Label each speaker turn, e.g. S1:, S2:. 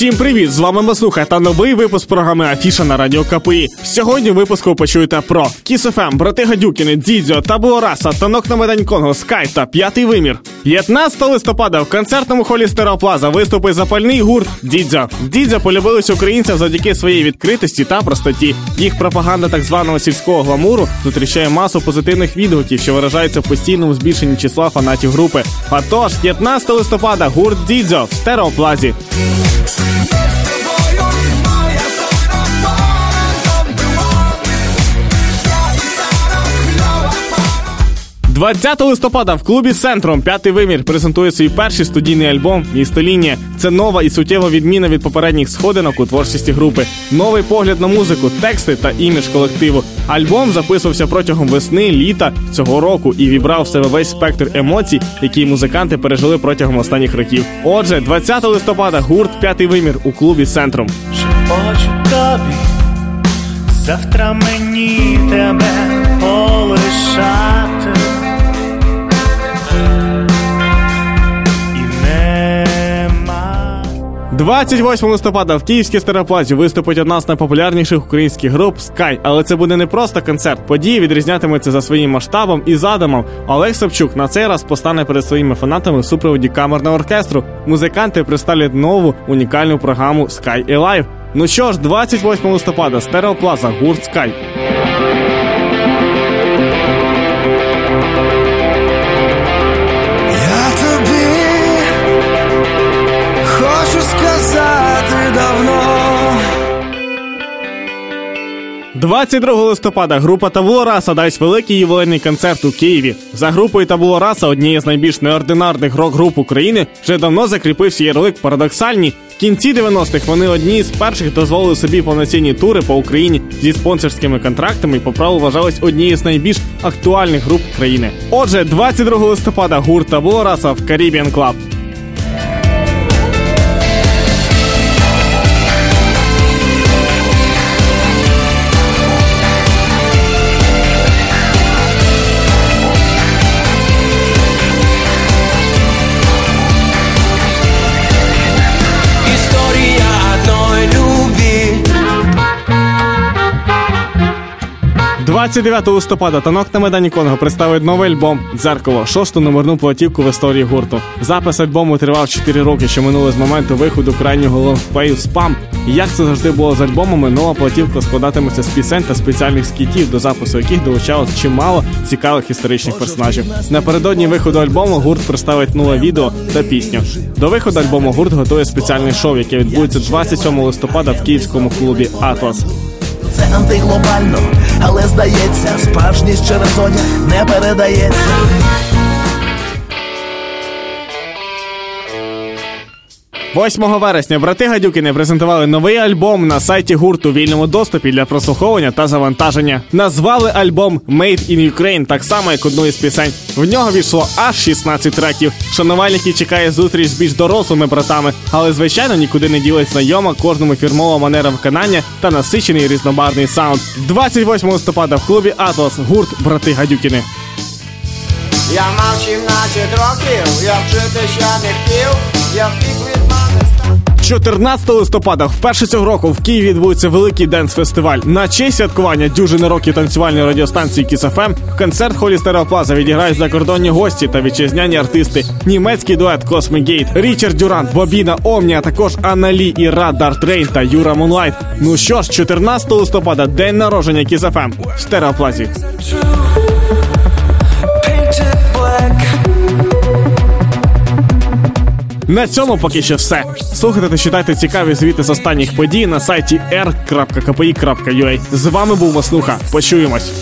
S1: Всім привіт! З вами Маслуха та новий випуск програми Афіша на радіо КПІ. Сьогодні в випуску почуєте про Kiss FM, брати Гадюкіни, Дідзьо, Tabula Rasa, Танок на Майдані Конго, Скай та П'ятий вимір. 15 листопада в концертному холі Стереоплаза виступить запальний гурт Дідзьо. Дідзьо полюбились українцям завдяки своїй відкритості та простоті. Їх пропаганда так званого сільського гламуру зустрічає масу позитивних відгуків, що виражаються в постійному збільшенні числа фанатів групи. А тож, 15 листопада гурт Дідзьо в Стереоплазі. Yes. 20 листопада в клубі Центром п'ятий вимір презентує свій перший студійний альбом Місто Лінія. Це нова і суттєва відміна від попередніх сходинок у творчості групи, новий погляд на музику, тексти та імідж колективу. Альбом записувався протягом весни, літа цього року і вібрав в себе весь спектр емоцій, які музиканти пережили протягом останніх років. Отже, 20 листопада гурт П'ятий вимір у клубі Центром.
S2: Завтра мені тебе полишати.
S1: 28 листопада в Київській Староплазі виступить одна з найпопулярніших українських груп Sky. Але це буде не просто концерт. Події відрізнятимуться за своїм масштабом і задумом. Олег Савчук на цей раз постане перед своїми фанатами в супроводі камерного оркестру. Музиканти представлять нову унікальну програму Sky Alive. Ну що ж, 28 листопада, Стереоплаза, гурт Sky. 22 листопада група Табула Раса дасть великий ювілейний концерт у Києві. За групою Табула Раса, однієї з найбільш неординарних рок-груп України, вже давно закріпився ярлик парадоксальні. В кінці 90-х вони одні з перших дозволили собі повноцінні тури по Україні зі спонсорськими контрактами і по праву вважались однією з найбільш актуальних груп країни. Отже, 22 листопада гурт Табула Раса в Caribbean Club. 29 листопада танок на Медані Конго представить новий альбом Дзеркало, шосту номерну платівку в історії гурту. Запис альбому тривав 4 роки, що минули з моменту виходу крайнього лонгплею «Спам». І як це завжди було з альбомами, нова платівка складатиметься з пісень та спеціальних скітів, до запису яких долучалось чимало цікавих історичних персонажів. Напередодні виходу альбому гурт представить нове відео та пісню. До виходу альбому гурт готує спеціальний шоу, яке відбудеться 27 листопада в київському клубі Атлас.
S3: Це антиглобально, але здається, справжність через одяг не передається.
S1: – 8 вересня брати Гадюкіни презентували новий альбом на сайті гурту вільному доступі для прослуховування та завантаження. Назвали альбом Made in Ukraine так само, як одну із пісень. В нього війшло аж 16 треків. Шанувальники чекає зустріч з більш дорослими братами, але звичайно нікуди не ділить знайома кожному фірмова манера виконання та насичений різнобарний саунд. 28 листопада в клубі Атлас гурт Брати Гадюкіни.
S4: Я мав 17 років, я вчитися не хотів, я втік.
S1: 14 листопада, вперше цього року в Києві відбудеться великий денс-фестиваль. На честь святкування дюжини років танцювальної радіостанції Kiss FM концерт холі Стереоплаза відіграють закордонні гості та вітчизняні артисти. Німецький дует Cosmic Gate, Richard Durand, Bobina, Omnia, також Анна Лі, Іра Дартрейн та Юра Мунлайт. Ну що ж, 14 листопада, день народження Kiss FM в Стереоплазі. На цьому поки що все. Слухайте та читайте цікаві звіти з останніх подій на сайті r.kpi.ua. З вами був Маснуха. Почуємось.